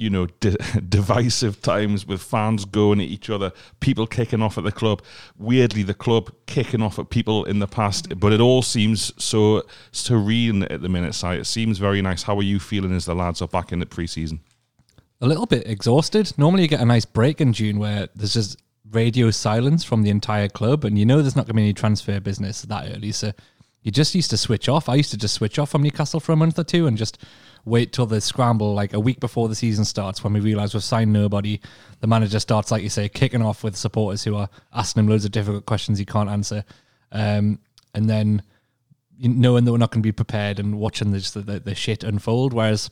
you know, di- divisive times with fans going at each other, people kicking off at the club. Weirdly, the club kicking off at people in the past, but it all seems so serene at the minute. Si, it seems very nice. How are you feeling as the lads are back in the pre-season? a little bit exhausted. Normally, you get a nice break in June where there's just radio silence from the entire club, and you know there's not going to be any transfer business that early. So you just used to switch off. I used to just switch off from Newcastle for a month or two and just wait till the scramble, like a week before the season starts, when we realise we've signed nobody. The manager starts, like you say, kicking off with supporters who are asking him loads of difficult questions he can't answer, um, and then knowing that we're not going to be prepared and watching the, the, the shit unfold. Whereas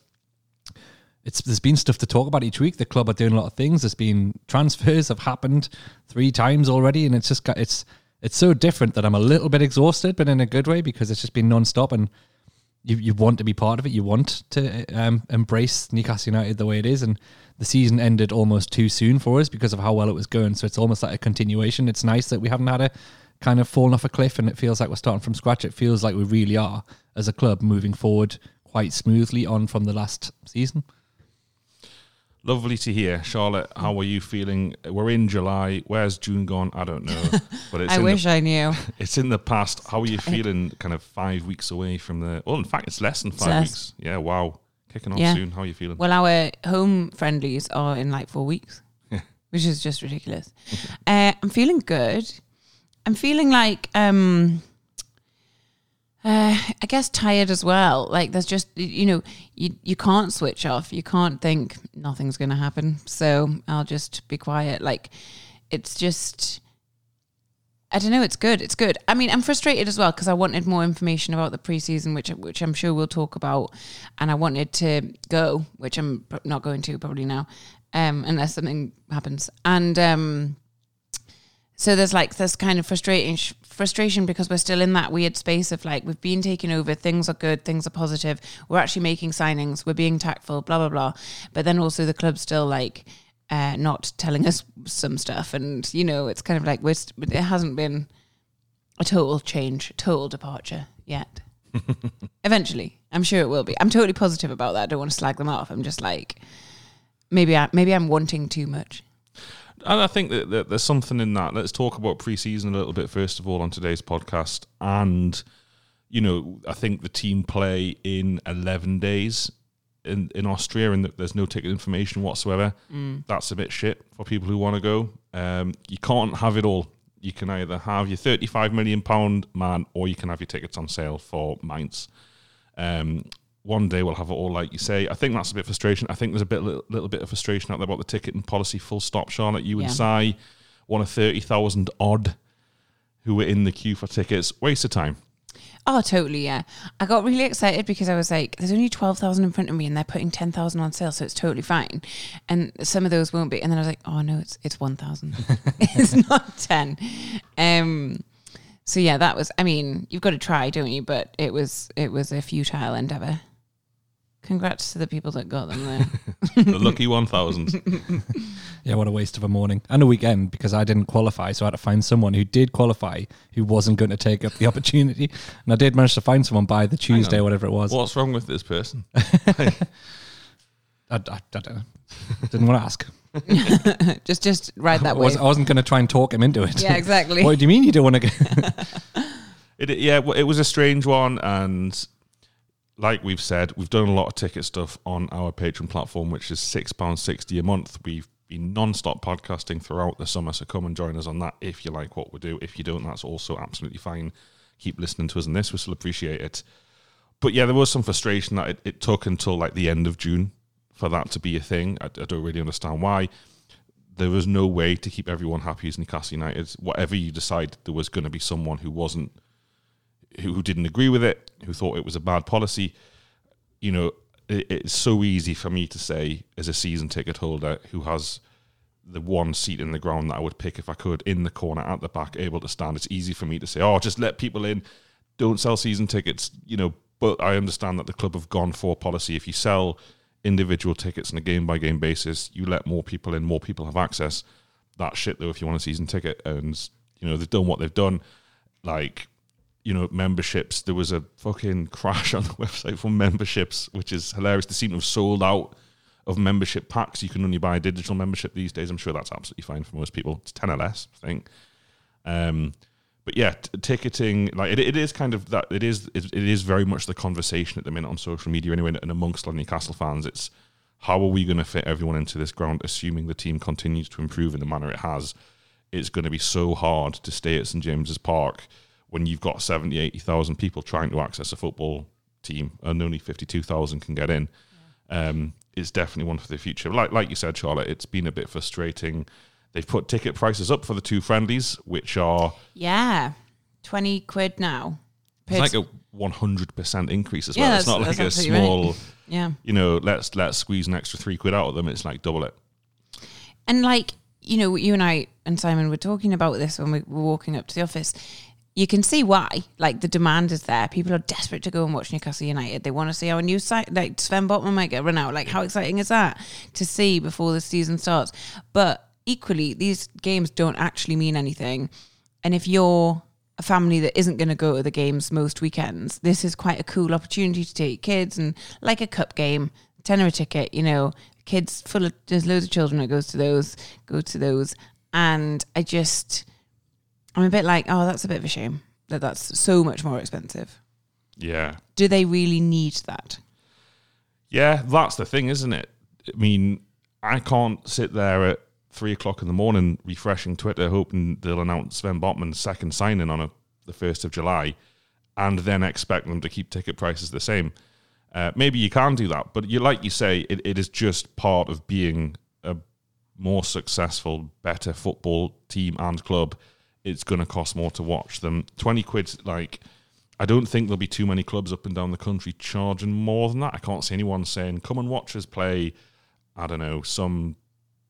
it's there's been stuff to talk about each week. The club are doing a lot of things. There's been transfers have happened three times already, and it's just got it's it's so different that I'm a little bit exhausted, but in a good way because it's just been non-stop and you you want to be part of it. You want to um, embrace Newcastle United the way it is, and the season ended almost too soon for us because of how well it was going. So it's almost like a continuation. It's nice that we haven't had a kind of fallen off a cliff, and it feels like we're starting from scratch. It feels like we really are as a club moving forward quite smoothly on from the last season. Lovely to hear, Charlotte. How are you feeling? We're in July. Where's June gone? I don't know, but it's I wish the, I knew. it's in the past. How are you feeling? Kind of five weeks away from the. Well, in fact, it's less than five weeks. Yeah, wow, kicking off Yeah. soon. How are you feeling? Well, our home friendlies are in like four weeks, which is just ridiculous. uh, I'm feeling good. I'm feeling like, um, uh, I guess tired as well. Like there's just you know you you can't switch off. You can't think nothing's going to happen. So I'll just be quiet. Like it's just. I don't know. It's good. It's good. I mean, I'm frustrated as well because I wanted more information about the preseason, which which I'm sure we'll talk about, and I wanted to go, which I'm not going to probably now, um, unless something happens. And um, so there's like this kind of frustrating frustration because we're still in that weird space of like we've been taken over, things are good, things are positive, we're actually making signings, we're being tactful, blah blah blah. But then also the club's still like uh, not telling us some stuff, and you know it's kind of like we're st- it hasn't been a total change, total departure yet. Eventually, I'm sure it will be. I'm totally positive about that. I don't want to slag them off. I'm just like maybe I maybe I'm wanting too much. And I think that, that there's something in that. Let's talk about preseason a little bit first of all on today's podcast. And you know, I think the team play in 11 days in in Austria, and there's no ticket information whatsoever. That's a bit shit for people who want to go. Um, you can't have it all. You can either have your 35 million pound man, or you can have your tickets on sale for Mainz. Um, one day we'll have it all, like you say. I think that's a bit frustration. I think there's a bit, little, little bit of frustration out there about the ticketing policy. Full stop, Charlotte. You and Yeah. One of thirty thousand odd, who were in the queue for tickets. Waste of time. Oh, totally. Yeah, I got really excited because I was like, "There's only twelve thousand in front of me, and they're putting ten thousand on sale, so it's totally fine." And some of those won't be. And then I was like, "Oh no, it's it's one thousand. it's not ten. Um. So yeah, that was. I mean, you've got to try, don't you? But it was it was a futile endeavor. Congrats to the people that got them there. The lucky one thousand. Yeah, what a waste of a morning and a weekend because I didn't qualify. So I had to find someone who did qualify who wasn't going to take up the opportunity. And I did manage to find someone by the Tuesday, whatever it was. What's wrong with this person? I, I, I don't know. Didn't want to ask. just just ride that I, was. I wasn't going to try and talk him into it. Yeah, exactly. what do you mean you don't want to go? It, yeah, it was a strange one, and like we've said, we've done a lot of ticket stuff on our Patreon platform, which is six pounds sixty a month. We've been non-stop podcasting throughout the summer, so come and join us on that if you like what we do. If you don't, that's also absolutely fine. Keep listening to us on this; we still appreciate it. But yeah, there was some frustration that it, it took until like the end of June for that to be a thing. I, I don't really understand why. There was no way to keep everyone happy as Newcastle United. Whatever you decide, there was going to be someone who wasn't who, who didn't agree with it, who thought it was a bad policy. You know, it, it's so easy for me to say as a season ticket holder who has the one seat in the ground that I would pick if I could in the corner at the back, able to stand. It's easy for me to say, oh, just let people in, don't sell season tickets, you know. But I understand that the club have gone for policy. If you sell individual tickets on a game by game basis, you let more people in, more people have access. That shit though, if you want a season ticket, and you know they've done what they've done, like you know, memberships. There was a fucking crash on the website for memberships, which is hilarious. They seem to have sold out of membership packs. You can only buy a digital membership these days. I'm sure that's absolutely fine for most people. It's 10 or less, I think. Um, but yeah, t- ticketing, like it, it is kind of that, it is, it, it is very much the conversation at the minute on social media anyway, and amongst Newcastle fans, it's how are we going to fit everyone into this ground, assuming the team continues to improve in the manner it has. It's going to be so hard to stay at St James's Park when you've got 70, 80,000 people trying to access a football team and only 52,000 can get in, um, it's definitely one for the future. Like like you said, Charlotte, it's been a bit frustrating. They've put ticket prices up for the two friendlies, which are yeah, twenty quid now. it's like a 100% increase as Yeah, well. It's not like a absolutely right. small, Yeah, you know, let's let's squeeze an extra three quid out of them. It's like double it. and like you know, you and I and Simon were talking about this when we were walking up to the office. You can see why. Like the demand is there. People are desperate to go and watch Newcastle United. They want to see our new site. Like Sven Botman might get run out. Like how exciting is that to see before the season starts? But equally, these games don't actually mean anything. And if you're a family that isn't going to go to the games most weekends, this is quite a cool opportunity to take kids and like a cup game, tenner a ticket. You know, kids full of there's loads of children that goes to those, go to those, and I just I'm a bit like, oh, that's a bit of a shame that that's so much more expensive. Yeah. Do they really need that? Yeah, that's the thing, isn't it? I mean, I can't sit there at three o'clock in the morning refreshing Twitter, hoping they'll announce Sven Botman's second signing on a, the 1st of July, and then expect them to keep ticket prices the same. Uh, maybe you can do that, but you like you say, it, it is just part of being a more successful, better football team and club. It's going to cost more to watch them. 20 quid, like, I don't think there'll be too many clubs up and down the country charging more than that. I can't see anyone saying, come and watch us play, I don't know, some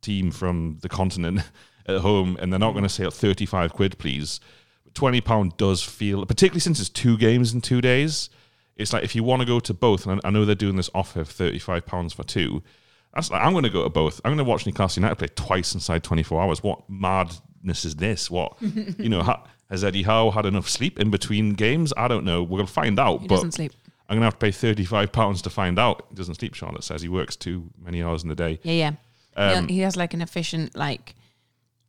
team from the continent at home, and they're not going to say 35 quid, please. But £20 does feel, particularly since it's two games in two days, it's like if you want to go to both, and I know they're doing this offer of £35 for two, that's like, I'm going to go to both. I'm going to watch Newcastle United play twice inside 24 hours. What madness is this? What, you know, ha, has Eddie Howe had enough sleep in between games? I don't know. We'll find out. He but doesn't sleep. I'm to have to pay £35 to find out. He doesn't sleep, Charlotte says. He works too many hours in the day. Yeah, yeah. Um, he, he has like an efficient, like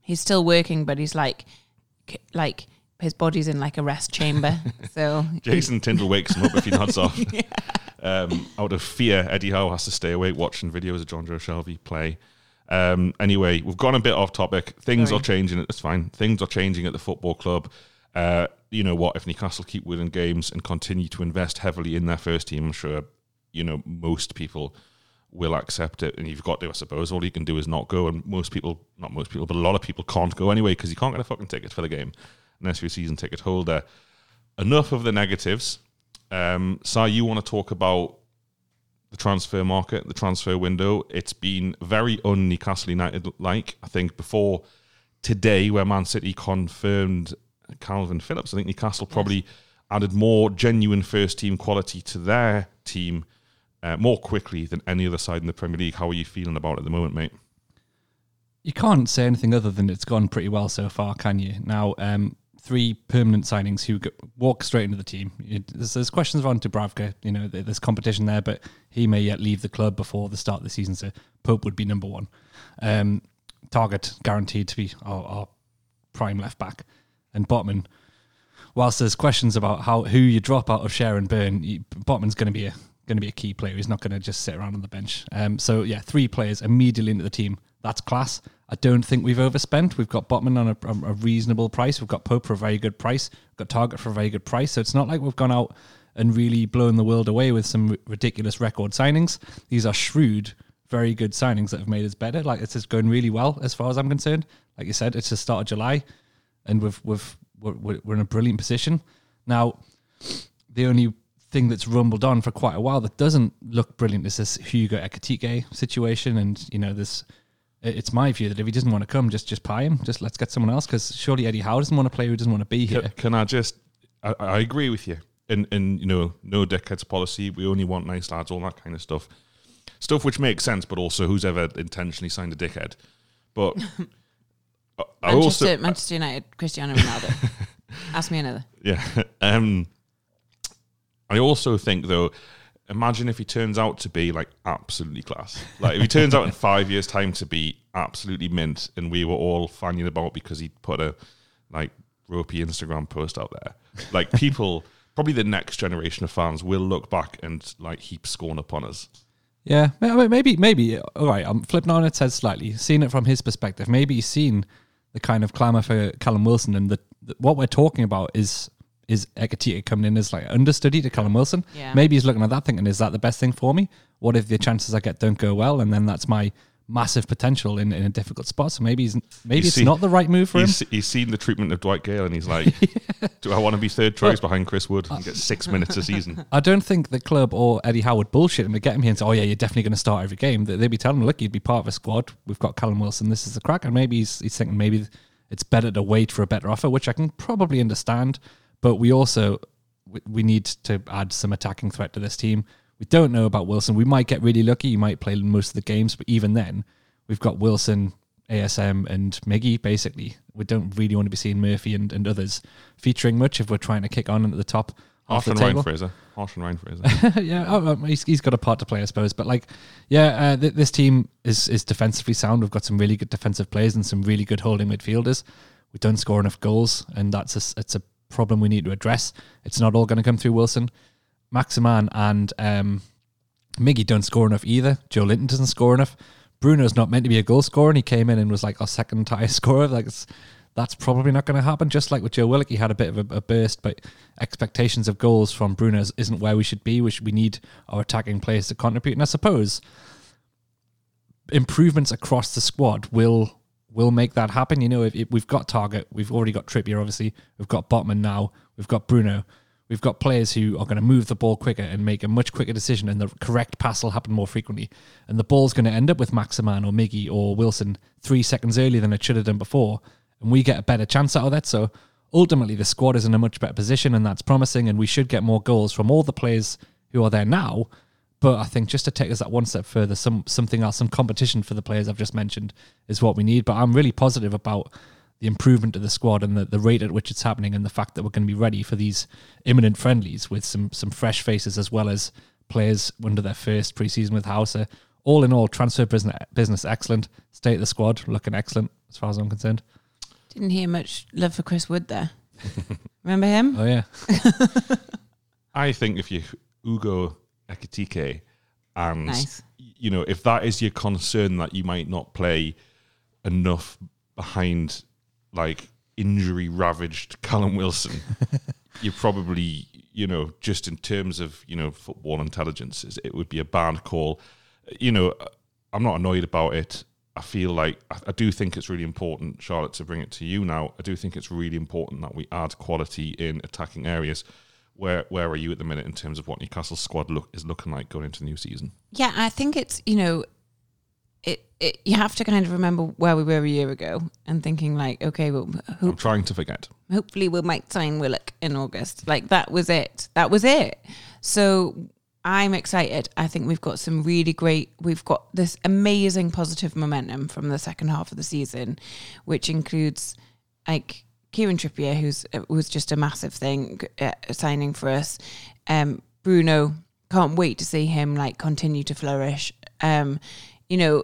he's still working, but he's like, c- like his body's in like a rest chamber. so Jason Tyndall wakes him up if he nods off. Um, out of fear, Eddie Howe has to stay awake watching videos of Jonjo Shelvey play. Um, anyway, we've gone a bit off topic. Things Sorry. are changing. It's fine. Things are changing at the football club. Uh, you know what? If Newcastle keep winning games and continue to invest heavily in their first team, I'm sure you know most people will accept it. And you've got to, I suppose. All you can do is not go. And most people, not most people, but a lot of people can't go anyway because you can't get a fucking ticket for the game unless you're a season ticket holder. Enough of the negatives. Um, you want to talk about the transfer market, the transfer window. It's been very un Newcastle United like. I think before today, where Man City confirmed Kalvin Phillips, I think Newcastle probably added more genuine first team quality to their team uh, more quickly than any other side in the Premier League. How are you feeling about it at the moment, mate? You can't say anything other than it's gone pretty well so far, can you? Now, um, three permanent signings who go, walk straight into the team. It, there's, there's questions around Dubravka. You know, there's competition there, but he may yet leave the club before the start of the season. So Pope would be number one. Um, Targett guaranteed to be our, our prime left back, and Botman. Whilst there's questions about how who you drop out of Schär and Burn, you, Botman's going to be a going to be a key player. He's not going to just sit around on the bench. Um, so yeah, three players immediately into the team. That's class. I don't think we've overspent. We've got Botman on a, a reasonable price. We've got Pope for a very good price. We've got Targett for a very good price. So it's not like we've gone out and really blown the world away with some ridiculous record signings. These are shrewd, very good signings that have made us better. Like it's just going really well as far as I'm concerned. Like you said, it's the start of July, and we've we've we're, we're in a brilliant position now. The only thing that's rumbled on for quite a while that doesn't look brilliant is this Hugo Ekitike situation, and you know this. It's my view that if he doesn't want to come, just just pay him. Just let's get someone else because surely Eddie Howe doesn't want to play who doesn't want to be here. Can, can I just? I, I agree with you. And and you know, no dickheads policy. We only want nice lads, all that kind of stuff. Stuff which makes sense, but also who's ever intentionally signed a dickhead. But I Manchester, also Manchester United, Cristiano Ronaldo. Ask me another. Yeah. Um, I also think though, imagine if he turns out to be like absolutely class. Like if he turns out in five years' time to be absolutely mint, and we were all fanning about because he put a like ropey Instagram post out there. Like people, probably the next generation of fans will look back and like heap scorn upon us. Yeah, maybe, maybe. Uh, all right, I'm flipping on its head slightly. Seeing it from his perspective, maybe he's seen the kind of clamour for Callum Wilson, and the, the, what we're talking about is is Ekitike coming in as like understudy to Callum Wilson. Yeah. Maybe he's looking at that thinking, is that the best thing for me? What if the chances I get don't go well, and then that's my massive potential in, in a difficult spot. So maybe he's maybe he's it's seen, not the right move for he's, him. He's seen the treatment of Dwight Gayle, and he's like, yeah. "Do I want to be third choice behind Chris Wood and get uh, six minutes a season?" I don't think the club or Eddie Howard bullshit him to get him here and say, "Oh yeah, you're definitely going to start every game." They'd be telling him, "Look, you'd be part of a squad. We've got Callum Wilson. This is the crack." And maybe he's, he's thinking maybe it's better to wait for a better offer, which I can probably understand. But we also we need to add some attacking threat to this team. We don't know about Wilson. We might get really lucky. He might play most of the games, but even then, we've got Wilson, ASM, and Miggy. Basically, we don't really want to be seeing Murphy and, and others featuring much if we're trying to kick on at the top. Harsh and Ryan Fraser. Harsh and Ryan Fraser. yeah, oh, he's, he's got a part to play, I suppose. But like, yeah, uh, th- this team is is defensively sound. We've got some really good defensive players and some really good holding midfielders. We don't score enough goals, and that's a, it's a problem we need to address. It's not all going to come through Wilson. Maximin and um, Miggy don't score enough either. Joelinton doesn't score enough. Bruno's not meant to be a goal scorer, and he came in and was like our second highest scorer. Like that's probably not going to happen. Just like with Joe Willock, he had a bit of a, a, burst, but expectations of goals from Bruno isn't where we should be. We should, we need our attacking players to contribute, and I suppose improvements across the squad will will make that happen. You know, if, if, we've got Targett, we've already got Trippier, obviously, we've got Botman now, we've got Bruno, we've got players who are going to move the ball quicker and make a much quicker decision, and the correct pass will happen more frequently. And the ball's going to end up with Maximin or Miggy or Wilson three seconds earlier than it should have done before, and we get a better chance out of that. So ultimately, the squad is in a much better position, and that's promising, and we should get more goals from all the players who are there now but I think just to take us that one step further, some something else, some competition for the players I've just mentioned is what we need. But I'm really positive about the improvement of the squad and the, the rate at which it's happening and the fact that we're going to be ready for these imminent friendlies with some some fresh faces as well as players under their first preseason with Hauser. All in all, transfer business, business excellent. State of the squad looking excellent as far as I'm concerned. Didn't hear much love for Chris Wood there. Remember him? Oh yeah. I think if you Ugo Ekitike. And, nice. you know, if that is your concern that you might not play enough behind like injury ravaged Callum Wilson, you probably, you know, just in terms of, you know, football intelligence, it would be a bad call. You know, uh, I'm not annoyed about it. I feel like I, do think it's really important, Charlotte, to bring it to you now. I do think it's really important that we add quality in attacking areas where where are you at the minute in terms of what Newcastle's squad look is looking like going into the new season? Yeah, I think it's you know, it, it you have to kind of remember where we were a year ago and thinking like, okay, well, I'm trying to forget. Hopefully, we might sign Willock in August. Like that was it. That was it. So I'm excited. I think we've got some really great. We've got this amazing positive momentum from the second half of the season, which includes like Kieran Trippier, who's was just a massive thing uh, signing for us. Um, Bruno, can't wait to see him like continue to flourish. Um, you know,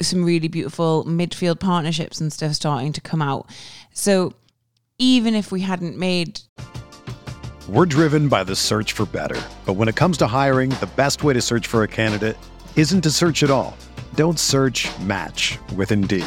some really beautiful midfield partnerships and stuff starting to come out. So even if we hadn't made We're driven by the search for better. But when it comes to hiring, the best way to search for a candidate isn't to search at all. Don't search match with Indeed.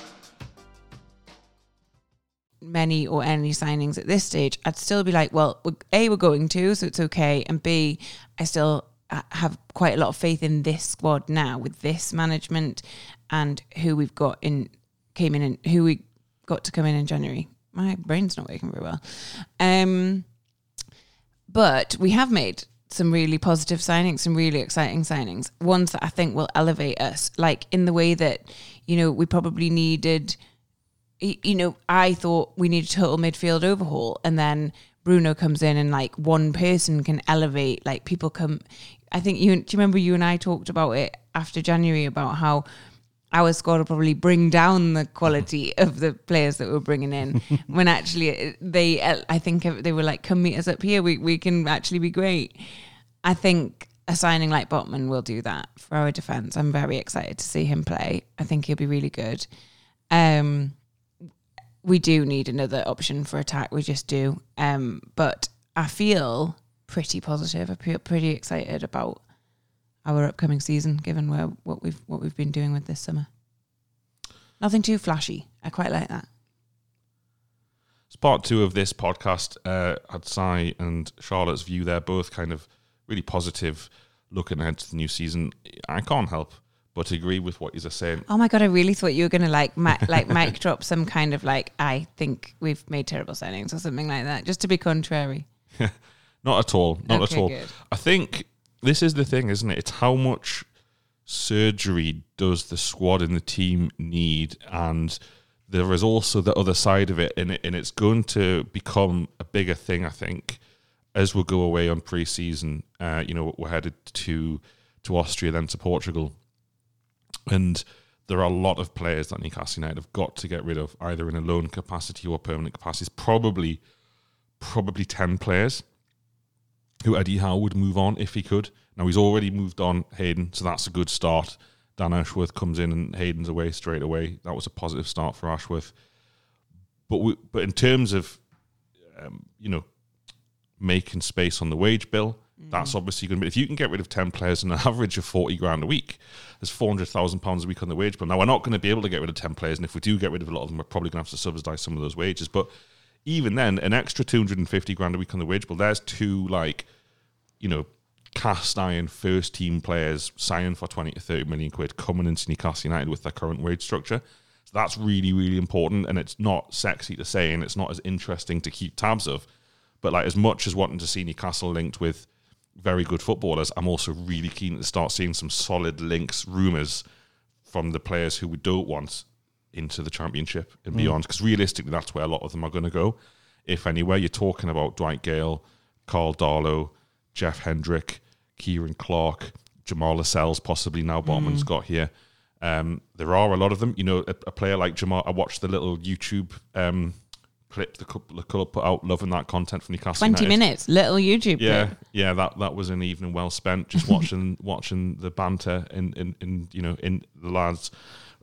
Many or any signings at this stage, I'd still be like, well, A, we're going to, so it's okay. And B, I still uh, have quite a lot of faith in this squad now with this management and who we've got in, came in and who we got to come in in January. My brain's not working very well. Um, but we have made some really positive signings, some really exciting signings, ones that I think will elevate us, like in the way that, you know, we probably needed you know, I thought we need a total midfield overhaul, and then Bruno comes in and like one person can elevate. Like people come. I think you. Do you remember you and I talked about it after January about how our squad will probably bring down the quality of the players that we're bringing in when actually they. uh, I think they were like, "Come meet us up here. We we can actually be great." I think a signing like Botman will do that for our defense. I'm very excited to see him play. I think he'll be really good. Um, we do need another option for attack. We just do. Um, but I feel pretty positive. I feel pretty excited about our upcoming season, given where what we've what we've been doing with this summer. Nothing too flashy. I quite like that. It's part two of this podcast. Uh, had Si and Charlotte's view They're both kind of really positive, looking ahead to the new season. I can't help but agree with what you're saying. Oh my god! I really thought you were gonna like ma- like mic drop some kind of like I think we've made terrible signings or something like that, just to be contrary. Not at all. Not at all. good. I think this is the thing, isn't it? It's how much surgery does the squad and the team need, and there is also the other side of it, and it, and it's going to become a bigger thing. I think as we go away on pre-season. Uh, you know, we're headed to to Austria, then to Portugal, and there are a lot of players that Newcastle United have got to get rid of, either in a loan capacity or permanent capacities. Probably, probably ten players who Eddie Howe would move on if he could. Now he's already moved on Hayden, so that's a good start. Dan Ashworth comes in and Hayden's away straight away. That was a positive start for Ashworth. But we, but in terms of um, you know making space on the wage bill, that's obviously going to be. If you can get rid of ten players on an average of forty grand a week, there's four hundred thousand pounds a week on the wage bill. Now we're not going to be able to get rid of ten players, and if we do get rid of a lot of them, we're probably going to have to subsidise some of those wages. But even then, an extra two hundred and fifty grand a week on the wage bill, there's two like you know, cast iron first team players signing for 20 to 30 million quid coming into Newcastle United with their current wage structure. So that's really, really important. And it's not sexy to say, and it's not as interesting to keep tabs of. But like, as much as wanting to see Newcastle linked with very good footballers, I'm also really keen to start seeing some solid links, rumours from the players who we don't want into the championship and beyond. Because realistically, that's where a lot of them are going to go. If anywhere, you're talking about Dwight Gayle, Karl Darlow, Jeff Hendrick, Ciaran Clark, Jamal Lascelles, possibly now Botman's got here. Um, there are a lot of them. You know, a, a player like Jamal. I watched the little YouTube um, clip the couple the club put out, loving that content from Newcastle. Twenty United. minutes, little YouTube. Yeah, clip. yeah, that that was an evening well spent just watching watching the banter and in, in, you know in the lads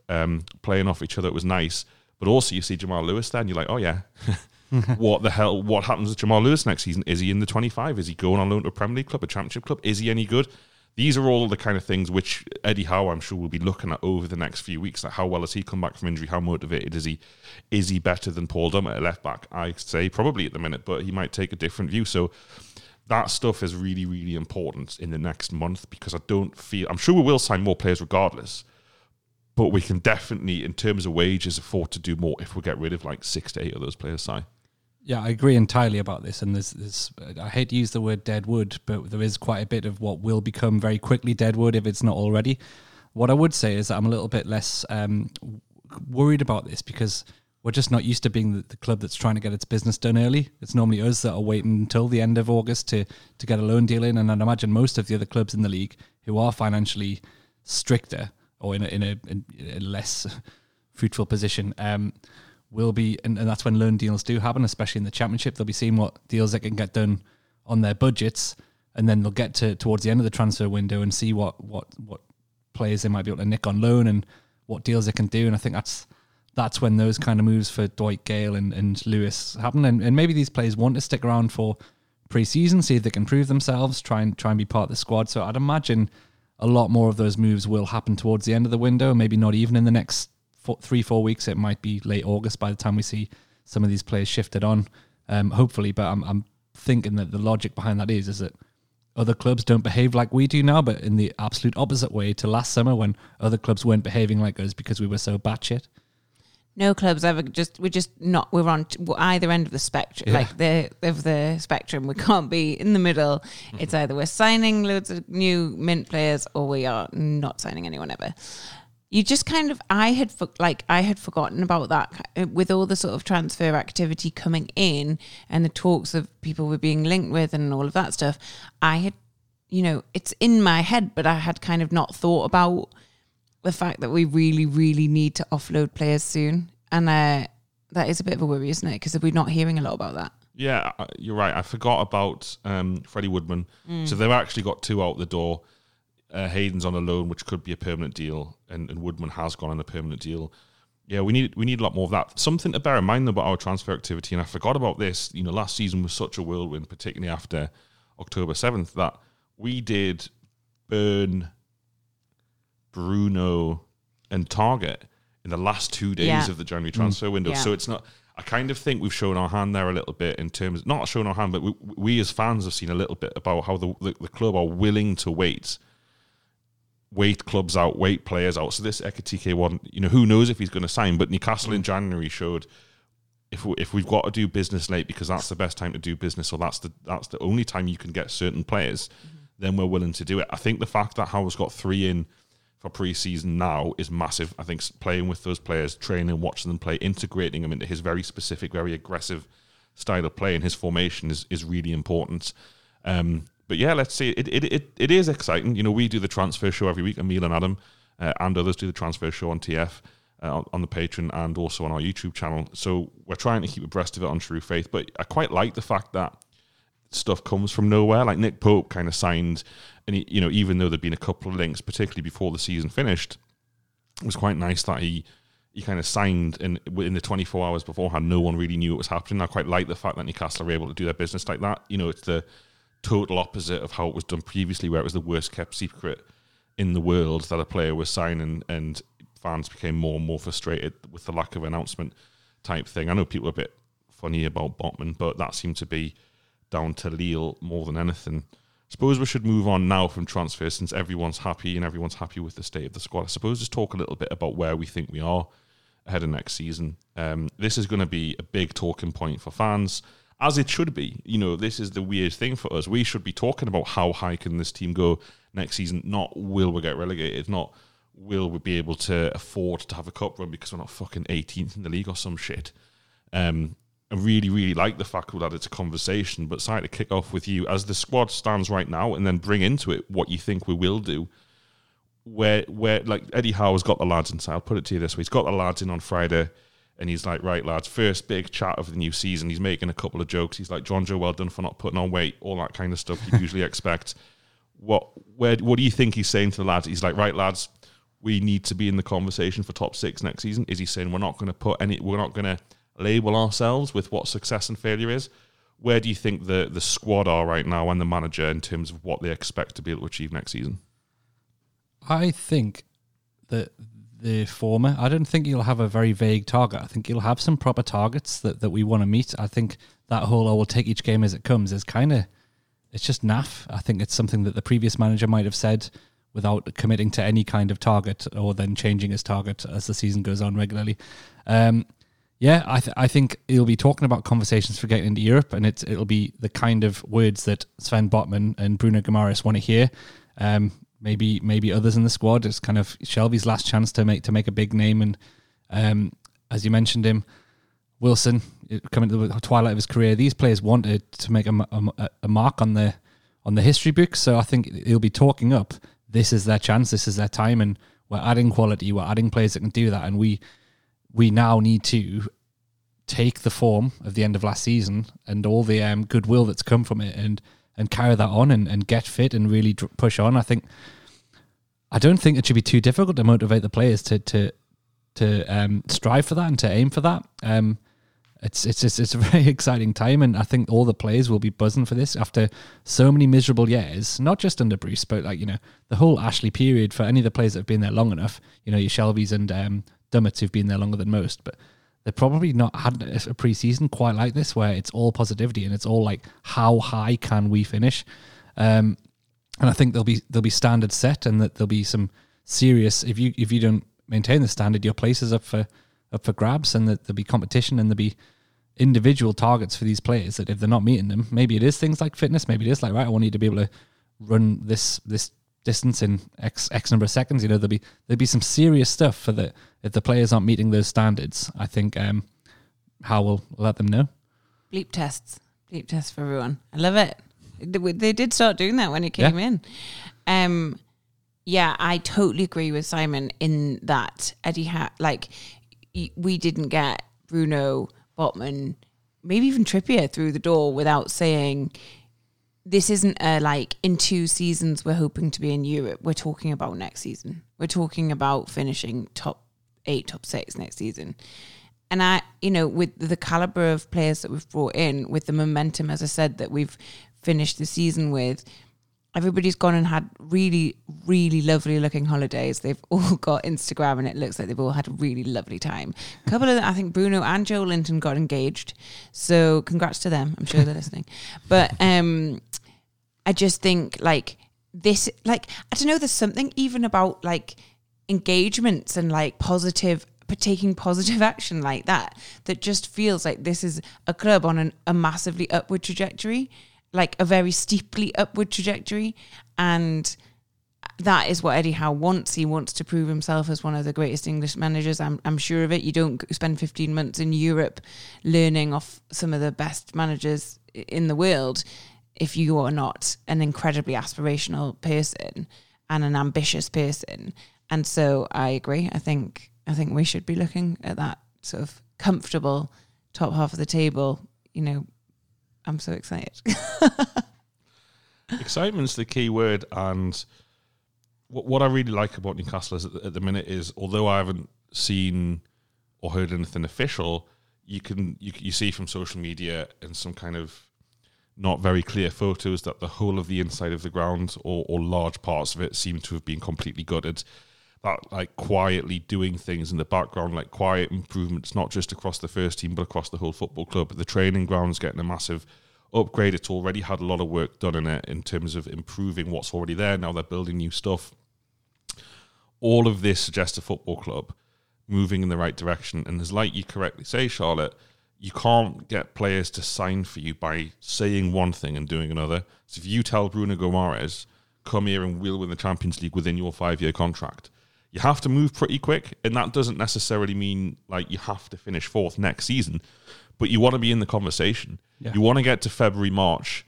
um, playing off each other. It was nice, but also you see Jamal Lewis there, and you're like, oh yeah, what the hell? What happens with Jamal Lewis next season? Is he in the 25? Is he going on loan to a Premier League club, a Championship club? Is he any good? These are all the kind of things which Eddie Howe, I'm sure, will be looking at over the next few weeks. Like how well has he come back from injury? How motivated is he? Is he better than Paul Dummett at left back? I say probably at the minute, but he might take a different view. So that stuff is really, really important in the next month because I don't feel I'm sure we will sign more players regardless. But we can definitely, in terms of wages, afford to do more if we get rid of like six to eight of those players. Si. Yeah, I agree entirely about this. And there's, there's, I hate to use the word dead wood, but there is quite a bit of what will become very quickly dead wood if it's not already. What I would say is that I'm a little bit less um, worried about this because we're just not used to being the, the, club that's trying to get its business done early. It's normally us that are waiting until the end of August to to get a loan deal in, and I'd imagine most of the other clubs in the league who are financially stricter or in a, in a, in a less fruitful position um, will be, and, and that's when loan deals do happen, especially in the championship. They'll be seeing what deals they can get done on their budgets, and then they'll get to towards the end of the transfer window and see what what what players they might be able to nick on loan and what deals they can do. And I think that's that's when those kind of moves for Dwight Gayle and, and Lewis happen. And, and maybe these players want to stick around for pre-season, see if they can prove themselves, try and try and be part of the squad. So I'd imagine a lot more of those moves will happen towards the end of the window. Maybe not even in the next four, three, four weeks. It might be late August by the time we see some of these players shifted on. Um, hopefully, but I'm, I'm thinking that the logic behind that is is that other clubs don't behave like we do now, but in the absolute opposite way to last summer when other clubs weren't behaving like us because we were so batshit no clubs ever just we're just not we're on either end of the spectrum yeah. like the of the spectrum we can't be in the middle mm-hmm. it's either we're signing loads of new mint players or we are not signing anyone ever you just kind of i had like i had forgotten about that uh, with all the sort of transfer activity coming in and the talks of people we're being linked with and all of that stuff i had you know it's in my head but i had kind of not thought about the fact that we really, really need to offload players soon. And uh, that is a bit of a worry, isn't it? Because we're not hearing a lot about that. Yeah, you're right. I forgot about um, Freddie Woodman. Mm. So they've actually got two out the door. Uh, Hayden's on a loan, which could be a permanent deal, and, and Woodman has gone on a permanent deal. Yeah, we need we need a lot more of that. Something to bear in mind though about our transfer activity, and I forgot about this. You know, last season was such a whirlwind, particularly after October seventh, that we did burn Bruno, and Targett in the last two days yeah. of the January transfer mm. window. Yeah. So it's not. I kind of think we've shown our hand there a little bit in terms, not shown our hand, but we, we as fans have seen a little bit about how the, the, the club are willing to wait, wait clubs out, wait players out. So this Ekitike one, you know, who knows if he's going to sign? But Newcastle in January showed if we, if we've got to do business late because that's the best time to do business, or that's the that's the only time you can get certain players, mm-hmm. then we're willing to do it. I think the fact that Howe's got three in for preseason now is massive. I think playing with those players, training, watching them play, integrating them into his very specific, very aggressive style of play and his formation is, is really important. Um, but yeah, let's see. It, it, it, it is exciting. You know, we do the transfer show every week, Emil and Adam, uh, and others do the transfer show on TF. Uh, on the Patreon and also on our YouTube channel. So we're trying to keep abreast of it on True Faith. But I quite like the fact that stuff comes from nowhere. Like Nick Pope kind of signed and he, you know, even though there'd been a couple of links, particularly before the season finished, it was quite nice that he he kind of signed and within the 24 hours beforehand, no one really knew what was happening. I quite like the fact that Newcastle are able to do their business like that. You know, it's the total opposite of how it was done previously, where it was the worst kept secret in the world that a player was signing, and fans became more and more frustrated with the lack of announcement type thing. I know people are a bit funny about Botman, but that seemed to be down to Lille more than anything I suppose we should move on now from transfers since everyone's happy and everyone's happy with the state of the squad. I suppose just talk a little bit about where we think we are ahead of next season. Um, this is going to be a big talking point for fans, as it should be. You know, this is the weird thing for us. We should be talking about how high can this team go next season, not will we get relegated, not will we be able to afford to have a cup run because we're not fucking 18th in the league or some shit. Um, I really, really like the fact that it's a conversation. But sorry to kick off with you as the squad stands right now, and then bring into it what you think we will do. Where, where, like Eddie Howe's got the lads inside. I'll put it to you this way: he's got the lads in on Friday, and he's like, "Right, lads, first big chat of the new season." He's making a couple of jokes. He's like, "Jonjo, well done for not putting on weight," all that kind of stuff you usually expect. What, where, what do you think he's saying to the lads? He's like, "Right, lads, we need to be in the conversation for top six next season." Is he saying we're not going to put any? We're not going to label ourselves with what success and failure is? where do you think the the squad are right now and the manager in terms of what they expect to be able to achieve next season? I think that the former. I don't think you'll have a very vague target. I think you'll have some proper targets that, that we want to meet. I think that whole "I will take each game as it comes" is kind of it's just naff. I think it's something that the previous manager might have said without committing to any kind of target or then changing his target as the season goes on regularly. Um, yeah, I th- I think he'll be talking about conversations for getting into Europe, and it's it'll be the kind of words that Sven Botman and Bruno Guimaraes want to hear. Um, maybe maybe others in the squad. It's kind of Shelvey's last chance to make to make a big name, and um, as you mentioned him, Wilson coming to the twilight of his career. These players wanted to make a, a, a mark on the on the history books, so I think he'll be talking up. This is their chance. This is their time, and we're adding quality. We're adding players that can do that, and we we now need to take the form of the end of last season and all the um, goodwill that's come from it, and and carry that on and, and get fit and really push on. I think I don't think it should be too difficult to motivate the players to to to um, strive for that and to aim for that. Um, it's it's just, it's a very exciting time, and I think all the players will be buzzing for this after so many miserable years. Not just under Bruce, but like you know the whole Ashley period for any of the players that have been there long enough. You know your Shelveys and um, Dummetts who've been there longer than most, but they've probably not had a preseason quite like this, where it's all positivity and it's all like how high can we finish. Um, and I think there'll be there'll be standards set, and that there'll be some serious. If you if you don't maintain the standard, your place is up for up for grabs, and that there'll be competition, and there'll be individual targets for these players. That if they're not meeting them, maybe it is things like fitness, maybe it is like right, I want you to be able to run this this distance in x x number of seconds. You know, there'll be there'll be some serious stuff for the if the players aren't meeting those standards. I think um, how will let them know. Bleep tests, bleep tests for everyone. I love it. They did start doing that when it came yeah. in. Um, yeah, I totally agree with Simon in that Eddie had like we didn't get Bruno Botman, maybe even Trippier through the door without saying this isn't a like in two seasons we're hoping to be in Europe. We're talking about next season. We're talking about finishing top eight, top six next season. And I, you know, with the caliber of players that we've brought in, with the momentum, as I said, that we've finished the season with, everybody's gone and had really, really lovely looking holidays. They've all got Instagram and it looks like they've all had a really lovely time. A couple of them, I think Bruno and Joelinton got engaged. So congrats to them. I'm sure they're listening. But um, I just think like this, like, I don't know, there's something even about like engagements and like positive taking positive action like that that just feels like this is a club on an, a massively upward trajectory like a very steeply upward trajectory and that is what Eddie Howe wants. He wants to prove himself as one of the greatest English managers. I'm, I'm sure of it. You don't spend 15 months in Europe learning off some of the best managers in the world if you are not an incredibly aspirational person and an ambitious person. And so I agree. I think I think we should be looking at that sort of comfortable top half of the table. You know, I'm so excited. Excitement's the key word, and what what I really like about Newcastle is at the, at the minute is although I haven't seen or heard anything official, you can you you see from social media and some kind of not very clear photos that the whole of the inside of the ground or, or large parts of it seem to have been completely gutted that like quietly doing things in the background, like quiet improvements, not just across the first team but across the whole football club. The training ground's getting a massive upgrade. It's already had a lot of work done in it in terms of improving what's already there. Now they're building new stuff. All of this suggests a football club moving in the right direction. And as like you correctly say, Charlotte, you can't get players to sign for you by saying one thing and doing another. So if you tell Bruno Guimaraes, come here and we'll win the Champions League within your five year contract, you have to move pretty quick, and that doesn't necessarily mean like you have to finish fourth next season, but you want to be in the conversation. Yeah. You want to get to February, March,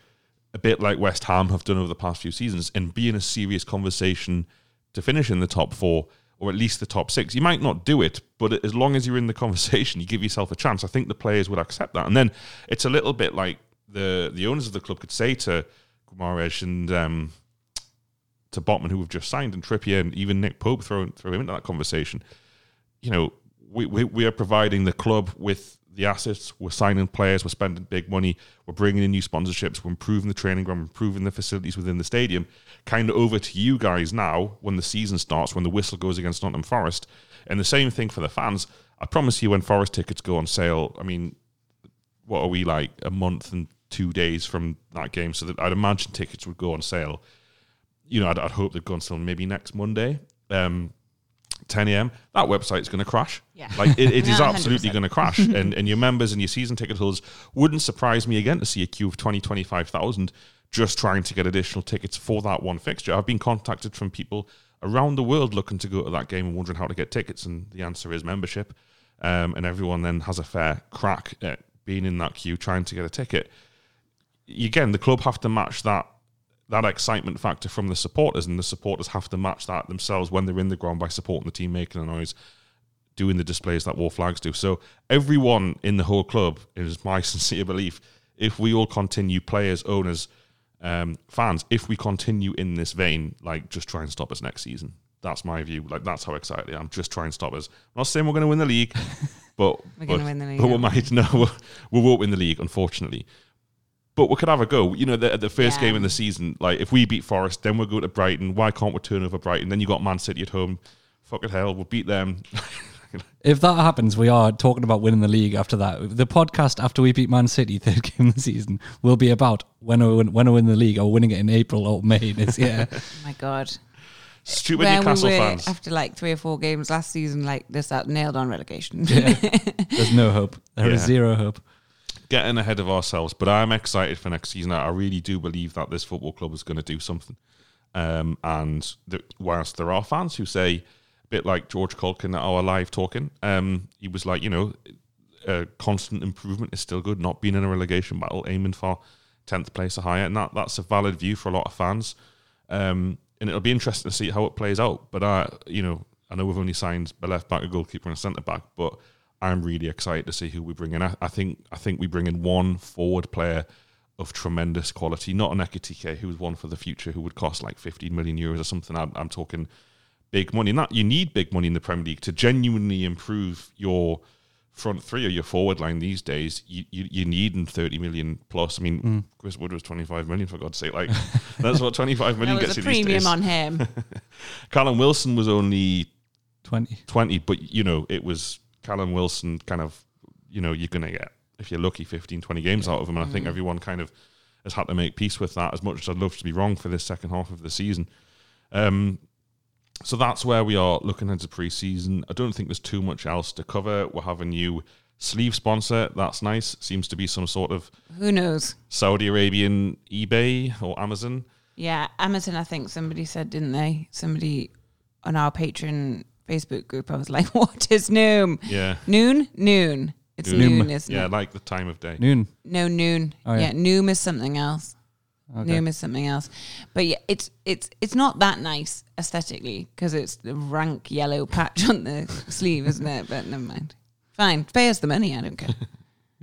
a bit like West Ham have done over the past few seasons, and be in a serious conversation to finish in the top four or at least the top six. You might not do it, but as long as you're in the conversation, you give yourself a chance. I think the players would accept that, and then it's a little bit like the the owners of the club could say to Guimaraes and um, to Botman, who we've just signed, and Trippier, and even Nick Pope, throw, throw him into that conversation. You know, we, we, we are providing the club with the assets, we're signing players, we're spending big money, we're bringing in new sponsorships, we're improving the training ground, improving the facilities within the stadium. Kind of over to you guys now when the season starts, when the whistle goes against Nottingham Forest. And the same thing for the fans. I promise you, when Forest tickets go on sale, I mean, what are we like a month and two days from that game? So that I'd imagine tickets would go on sale. You know, I'd, I'd hope they'd go on sale maybe next Monday. Um, 10 a.m. That website's going to crash. Yeah. Like it, it is absolutely going to crash. and, and your members and your season ticket holders wouldn't surprise me again to see a queue of 20, 25,000 just trying to get additional tickets for that one fixture. I've been contacted from people around the world looking to go to that game and wondering how to get tickets. And the answer is membership. Um, and everyone then has a fair crack at being in that queue trying to get a ticket. Again, the club have to match that that excitement factor from the supporters, and the supporters have to match that themselves when they're in the ground by supporting the team, making a noise, doing the displays that Wor Flags do. So everyone in the whole club, is my sincere belief, if we all continue, players, owners, um, fans, if we continue in this vein, like just try and stop us next season. That's my view. Like that's how excited I am. Just try and stop us. I'm not saying we're going to win the league, but We're gonna win the league, But we might no, we won't win the league, unfortunately but we could have a go. You know, the, the first Yeah. game in the season, like if we beat Forest, then we'll go to Brighton. Why can't we turn over Brighton? Then you got Man City at home. Fuck it, hell, we'll beat them. If that happens, we are talking about winning the league after that. The podcast after we beat Man City, third game of the season, will be about when we win, when we win the league or winning it in April or May this year. Oh my god. Stupid Where Newcastle we were fans. after like three or four games last season, like this that nailed on relegation. There's no hope. There is Yeah. zero hope. Getting ahead of ourselves, but I'm excited for next season. I really do believe that this football club is going to do something. Um, and the, whilst there are fans who say, a bit like George Culkin at our live talking, um, he was like, you know, constant improvement is still good. Not being in a relegation battle, aiming for tenth place or higher, and that that's a valid view for a lot of fans. Um, and it'll be interesting to see how it plays out. But I, you know, I know we've only signed a left back, a goalkeeper, and a centre back, but I'm really excited to see who we bring in. I, I think I think we bring in one forward player of tremendous quality, not an Ekitike who's one for the future who would cost like 15 million euros or something. I'm, I'm talking big money. Not you need big money in the Premier League to genuinely improve your front three or your forward line these days. You you, you need 30 million plus. I mean, mm. Chris Wood was 25 million for God's sake. Like that's what 25 there was gets a you these premium days. on him. Callum Wilson was only 20. 20, but you know, it was Callum Wilson kind of, you know, you're going to get, if you're lucky, 15, 20 games out of him. And I think everyone kind of has had to make peace with that as much as I'd love to be wrong for this second half of the season. Um, so that's where we are looking into pre-season. I don't think there's too much else to cover. We'll have a new sleeve sponsor. That's nice. Seems to be some sort of Who knows? Saudi Arabian eBay or Amazon. Yeah, Amazon. I think somebody said, didn't they? Somebody on our Patreon Facebook group. I was like, "What is noon? Yeah. Noon, noon. It's Noon. noon, isn't it? Yeah, it? like the time of day. Noon. No, noon. Oh, yeah. yeah. noom is something else. Okay. Noom is something else. But yeah, it's it's it's not that nice aesthetically because it's the rank yellow patch on the sleeve, isn't it? But never mind. Fine, pay us the money. I don't care.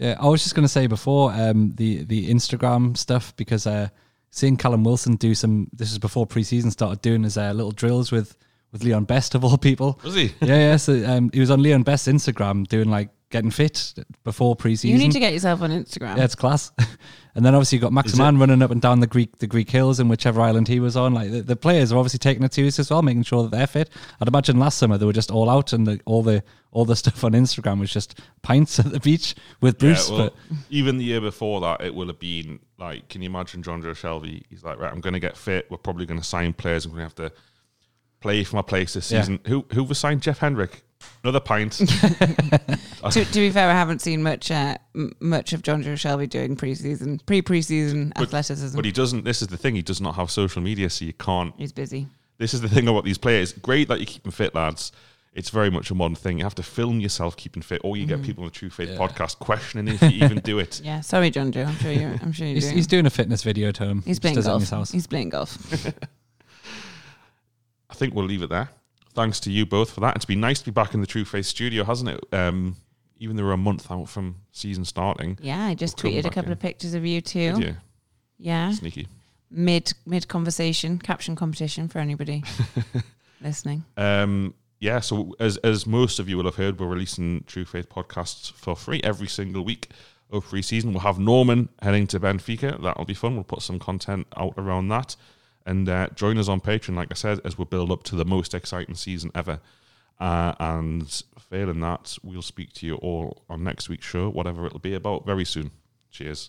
Yeah, I was just going to say before um, the the Instagram stuff because uh, seeing Callum Wilson do some. This is before preseason started doing his uh, little drills with with Leon Best of all people. Was he? yeah, yeah. So um, he was on Leon Best's Instagram doing like getting fit before preseason. You need to get yourself on Instagram. yeah, it's class. and then obviously you got Maximin running up and down the Greek the Greek hills in whichever island he was on. Like the, the players are obviously taking it serious as well, making sure that they're fit. I'd imagine last summer they were just all out and the, all the all the stuff on Instagram was just pints at the beach with Bruce. Yeah, well, but even the year before that, it will have been like, can you imagine Jonjo Shelvey? He's like, right, I'm going to get fit. We're probably going to sign players. I'm going to have to play for my place this Yeah. season. Who who was signed? Jeff Hendrick. Another pint. to, to be fair, I haven't seen much uh, m- much of Jonjo Shelvey doing preseason, pre preseason athleticism. but he doesn't. This is the thing. He does not have social media, so you can't. He's busy. This is the thing about these players. Great that you keep them fit, lads. It's very much a modern thing. You have to film yourself keeping fit, or you get people on the True Faith podcast questioning if you even do it. Yeah, sorry, Jonjo. I'm sure you're. I'm sure you're he's, doing. he's doing a fitness video to him. He's Just playing does it in golf. his house. He's playing golf. I think we'll leave it there. Thanks to you both for that. It's been nice to be back in the True Faith studio, hasn't it? Um, even though we're a month out from season starting. Yeah, I just We'll tweeted a couple in. of pictures of you too. Did you? Yeah, Sneaky. mid mid conversation, caption competition for anybody listening. Um, yeah, so as as most of you will have heard, we're releasing True Faith podcasts for free every single week of pre-season. We'll have Norman heading to Benfica. That'll be fun. We'll put some content out around that. And uh, join us on Patreon, like I said, as we build up to the most exciting season ever. Uh, and failing that, we'll speak to you all on next week's show, whatever it'll be about, very soon. Cheers.